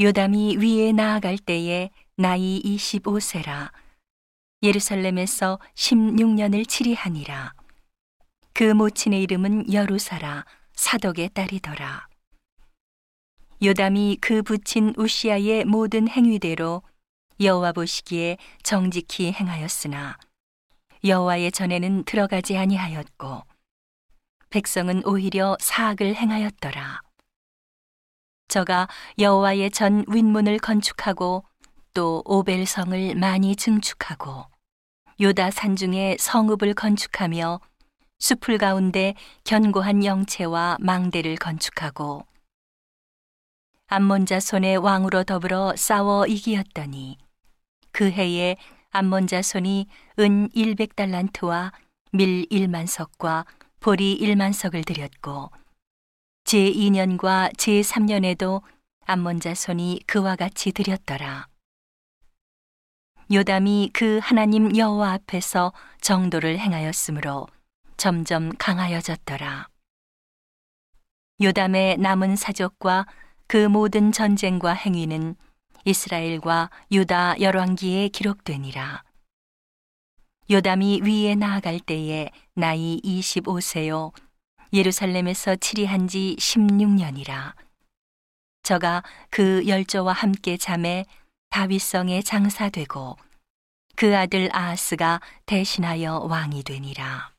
요담이 위에 나아갈 때에 나이 25세라. 예루살렘에서 16년을 치리하니라. 그 모친의 이름은 여루사라 사독의 딸이더라. 요담이 그 부친 우시아의 모든 행위대로 여호와 보시기에 정직히 행하였으나 여호와의 전에는 들어가지 아니하였고 백성은 오히려 사악을 행하였더라. 저가 여호와의 전 윗문을 건축하고 또 오벨성을 많이 증축하고 요다 산중에 성읍을 건축하며 숲을 가운데 견고한 영체와 망대를 건축하고 암몬 자손의 왕으로 더불어 싸워 이기었더니 그 해에 암몬 자손이 은 100달란트와 밀 1만 석과 보리 1만 석을 드렸고 제2년과 제3년에도 암몬 자손이 그와 같이 드렸더라. 요담이 그 하나님 여호와 앞에서 정도를 행하였으므로 점점 강하여졌더라. 요담의 남은 사족과 그 모든 전쟁과 행위는 이스라엘과 유다 열왕기에 기록되니라. 요담이 위에 나아갈 때에 나이 25세요. 예루살렘에서 치리한 지 16년이라. 저가 그 열조와 함께 잠에 다윗성에 장사되고 그 아들 아하스가 대신하여 왕이 되니라.